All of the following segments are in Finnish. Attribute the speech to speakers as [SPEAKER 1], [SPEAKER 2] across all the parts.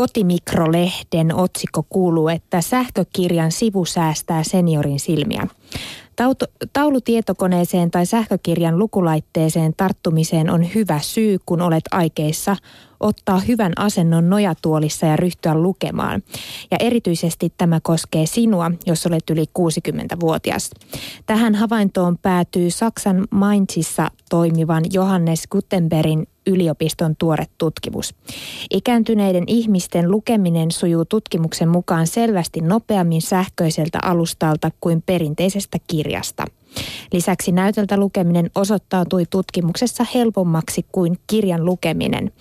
[SPEAKER 1] Kotimikro-lehden otsikko kuuluu, että sähkökirjan sivu säästää seniorin silmiä. Taulutietokoneeseen tai sähkökirjan lukulaitteeseen tarttumiseen on hyvä syy, kun olet aikeissa ottaa hyvän asennon nojatuolissa ja ryhtyä lukemaan. Ja erityisesti tämä koskee sinua, jos olet yli 60-vuotias. Tähän havaintoon päätyy Saksan Mainzissa toimivan Johannes Gutenbergin yliopiston tuore tutkimus. Ikääntyneiden ihmisten lukeminen sujuu tutkimuksen mukaan selvästi nopeammin sähköiseltä alustalta kuin perinteisestä kirjasta. Lisäksi näytöltä lukeminen osoittautui tutkimuksessa helpommaksi kuin kirjan lukeminen,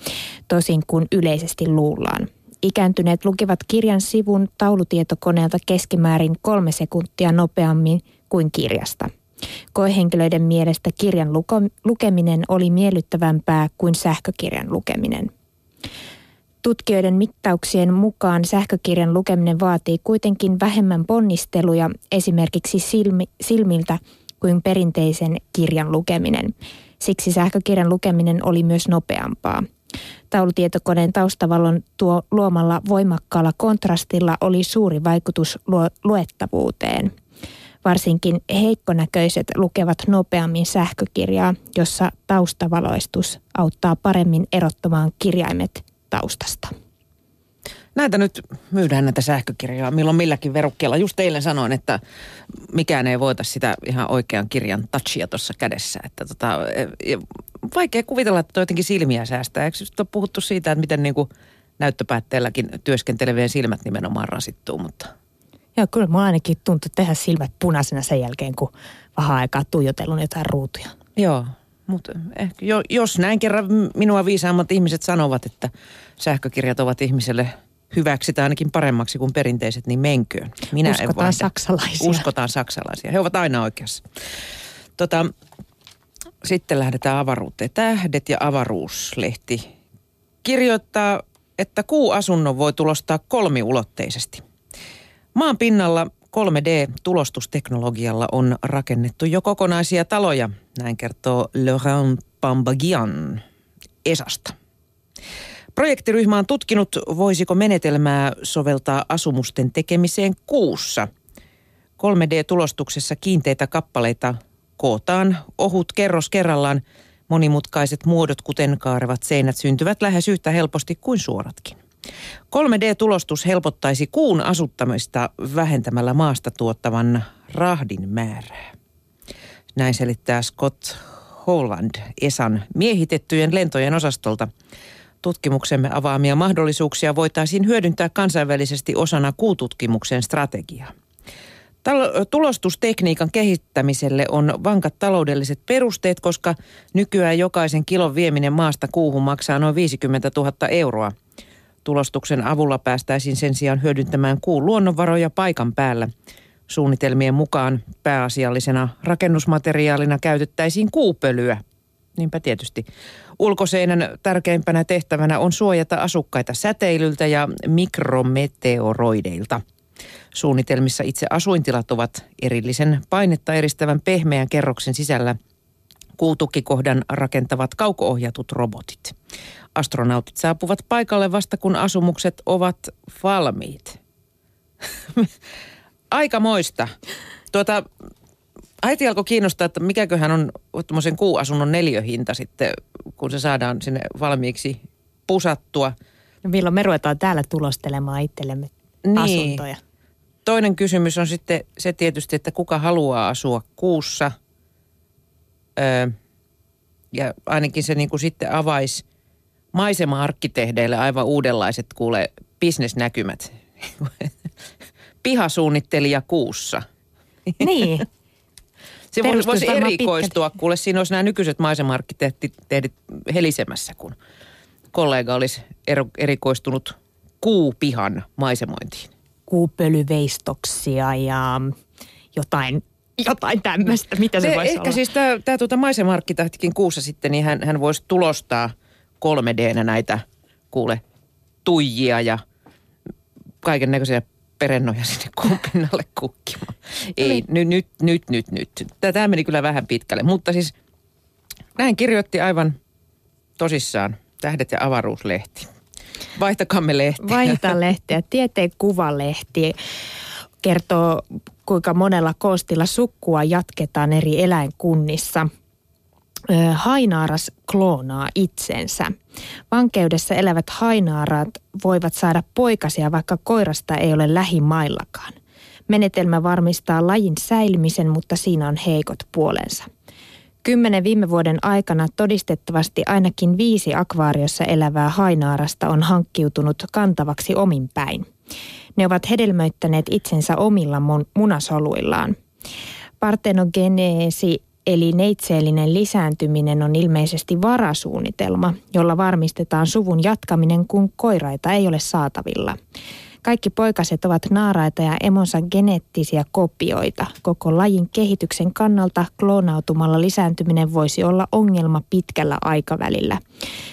[SPEAKER 1] tosin kuin yleisesti luullaan. Ikääntyneet lukivat kirjan sivun taulutietokoneelta keskimäärin kolme sekuntia nopeammin kuin kirjasta. Koehenkilöiden mielestä kirjan lukeminen oli miellyttävämpää kuin sähkökirjan lukeminen. Tutkijoiden mittauksien mukaan sähkökirjan lukeminen vaatii kuitenkin vähemmän ponnisteluja esimerkiksi silmi, silmiltä kuin perinteisen kirjan lukeminen. Siksi sähkökirjan lukeminen oli myös nopeampaa. Taulutietokoneen taustavallon tuo luomalla voimakkaalla kontrastilla oli suuri vaikutus luettavuuteen – Varsinkin heikkonäköiset lukevat nopeammin sähkökirjaa, jossa taustavaloistus auttaa paremmin erottamaan kirjaimet taustasta.
[SPEAKER 2] Näitä nyt myydään näitä sähkökirjoja, milloin milläkin verukkeella. Just eilen sanoin, että mikään ei voita sitä ihan oikean kirjan touchia tuossa kädessä. Että tota, e, vaikea kuvitella, että jotenkin silmiä säästää. Eikö ole puhuttu siitä, että miten niin kuin näyttöpäätteelläkin työskentelevien silmät nimenomaan rasittuu, mutta –
[SPEAKER 1] Joo, kyllä mulla ainakin tuntui tehdä silmät punaisena sen jälkeen, kun vähän aikaa tuijotellut jotain ruutuja.
[SPEAKER 2] Joo, mutta ehkä, jo, jos näin kerran minua viisaammat ihmiset sanovat, että sähkökirjat ovat ihmiselle hyväksi tai ainakin paremmaksi kuin perinteiset, niin menköön.
[SPEAKER 1] Minä Uskotaan en saksalaisia.
[SPEAKER 2] Uskotaan saksalaisia. He ovat aina oikeassa. Tota, sitten lähdetään avaruuteen. Tähdet ja avaruuslehti kirjoittaa, että kuuasunnon voi tulostaa kolmiulotteisesti. Maan pinnalla 3D-tulostusteknologialla on rakennettu jo kokonaisia taloja, näin kertoo Laurent Pambagian Esasta. Projektiryhmä on tutkinut, voisiko menetelmää soveltaa asumusten tekemiseen kuussa. 3D-tulostuksessa kiinteitä kappaleita kootaan ohut kerros kerrallaan. Monimutkaiset muodot, kuten kaarevat seinät, syntyvät lähes yhtä helposti kuin suoratkin. 3D-tulostus helpottaisi kuun asuttamista vähentämällä maasta tuottavan rahdin määrää. Näin selittää Scott Holland Esan miehitettyjen lentojen osastolta. Tutkimuksemme avaamia mahdollisuuksia voitaisiin hyödyntää kansainvälisesti osana kuututkimuksen strategiaa. Tal- tulostustekniikan kehittämiselle on vankat taloudelliset perusteet, koska nykyään jokaisen kilon vieminen maasta kuuhun maksaa noin 50 000 euroa – Tulostuksen avulla päästäisiin sen sijaan hyödyntämään kuun luonnonvaroja paikan päällä. Suunnitelmien mukaan pääasiallisena rakennusmateriaalina käytettäisiin kuupölyä. Niinpä tietysti. Ulkoseinän tärkeimpänä tehtävänä on suojata asukkaita säteilyltä ja mikrometeoroideilta. Suunnitelmissa itse asuintilat ovat erillisen painetta eristävän pehmeän kerroksen sisällä kuutukikohdan rakentavat kaukoohjatut robotit. Astronautit saapuvat paikalle vasta kun asumukset ovat valmiit. Aikamoista. Tuota, äiti alkoi kiinnostaa, että mikäköhän on tuommoisen kuuasunnon neljöhinta sitten, kun se saadaan sinne valmiiksi pusattua.
[SPEAKER 1] No milloin me ruvetaan täällä tulostelemaan itsellemme niin. asuntoja?
[SPEAKER 2] Toinen kysymys on sitten se tietysti, että kuka haluaa asua kuussa. Ja ainakin se niin kuin sitten avaisi maisema-arkkitehdeille aivan uudenlaiset kuule bisnesnäkymät. Pihasuunnittelija kuussa.
[SPEAKER 1] Niin.
[SPEAKER 2] Se voisi, voisi erikoistua, pitkät. kuule siinä olisi nämä nykyiset maisema-arkkitehdit helisemässä, kun kollega olisi erikoistunut kuupihan maisemointiin.
[SPEAKER 1] Kuupölyveistoksia ja jotain jotain tämmöistä. Mitä se, se voisi
[SPEAKER 2] ehkä
[SPEAKER 1] olla?
[SPEAKER 2] siis tämä, tuota maisema-arkkitehtikin kuussa sitten, niin hän, hän voisi tulostaa – 3 d näitä kuule tuijia ja kaiken näköisiä perennoja sinne kuupinnalle kukkimaan. Ei, nyt, nyt, nyt, nyt, nyt. Tämä meni kyllä vähän pitkälle, mutta siis näin kirjoitti aivan tosissaan Tähdet ja avaruuslehti. Vaihtakamme lehtiä.
[SPEAKER 1] Vaihdetaan lehtiä. Tieteen kuvalehti kertoo, kuinka monella koostilla sukkua jatketaan eri eläinkunnissa. Hainaaras kloonaa itsensä. Vankeudessa elävät hainaarat voivat saada poikasia, vaikka koirasta ei ole lähimaillakaan. Menetelmä varmistaa lajin säilymisen, mutta siinä on heikot puolensa. Kymmenen viime vuoden aikana todistettavasti ainakin viisi akvaariossa elävää hainaarasta on hankkiutunut kantavaksi omin päin. Ne ovat hedelmöittäneet itsensä omilla munasoluillaan. Partenogeneesi eli neitseellinen lisääntyminen on ilmeisesti varasuunnitelma, jolla varmistetaan suvun jatkaminen, kun koiraita ei ole saatavilla. Kaikki poikaset ovat naaraita ja emonsa geneettisiä kopioita. Koko lajin kehityksen kannalta kloonautumalla lisääntyminen voisi olla ongelma pitkällä aikavälillä,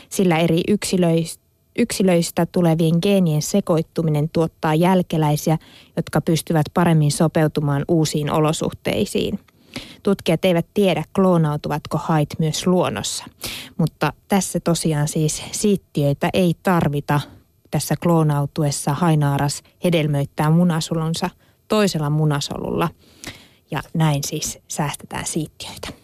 [SPEAKER 1] sillä eri yksilöistä yksilöistä tulevien geenien sekoittuminen tuottaa jälkeläisiä, jotka pystyvät paremmin sopeutumaan uusiin olosuhteisiin. Tutkijat eivät tiedä, kloonautuvatko hait myös luonnossa, mutta tässä tosiaan siis siittiöitä ei tarvita. Tässä kloonautuessa hainaaras hedelmöittää munasolunsa toisella munasolulla ja näin siis säästetään siittiöitä.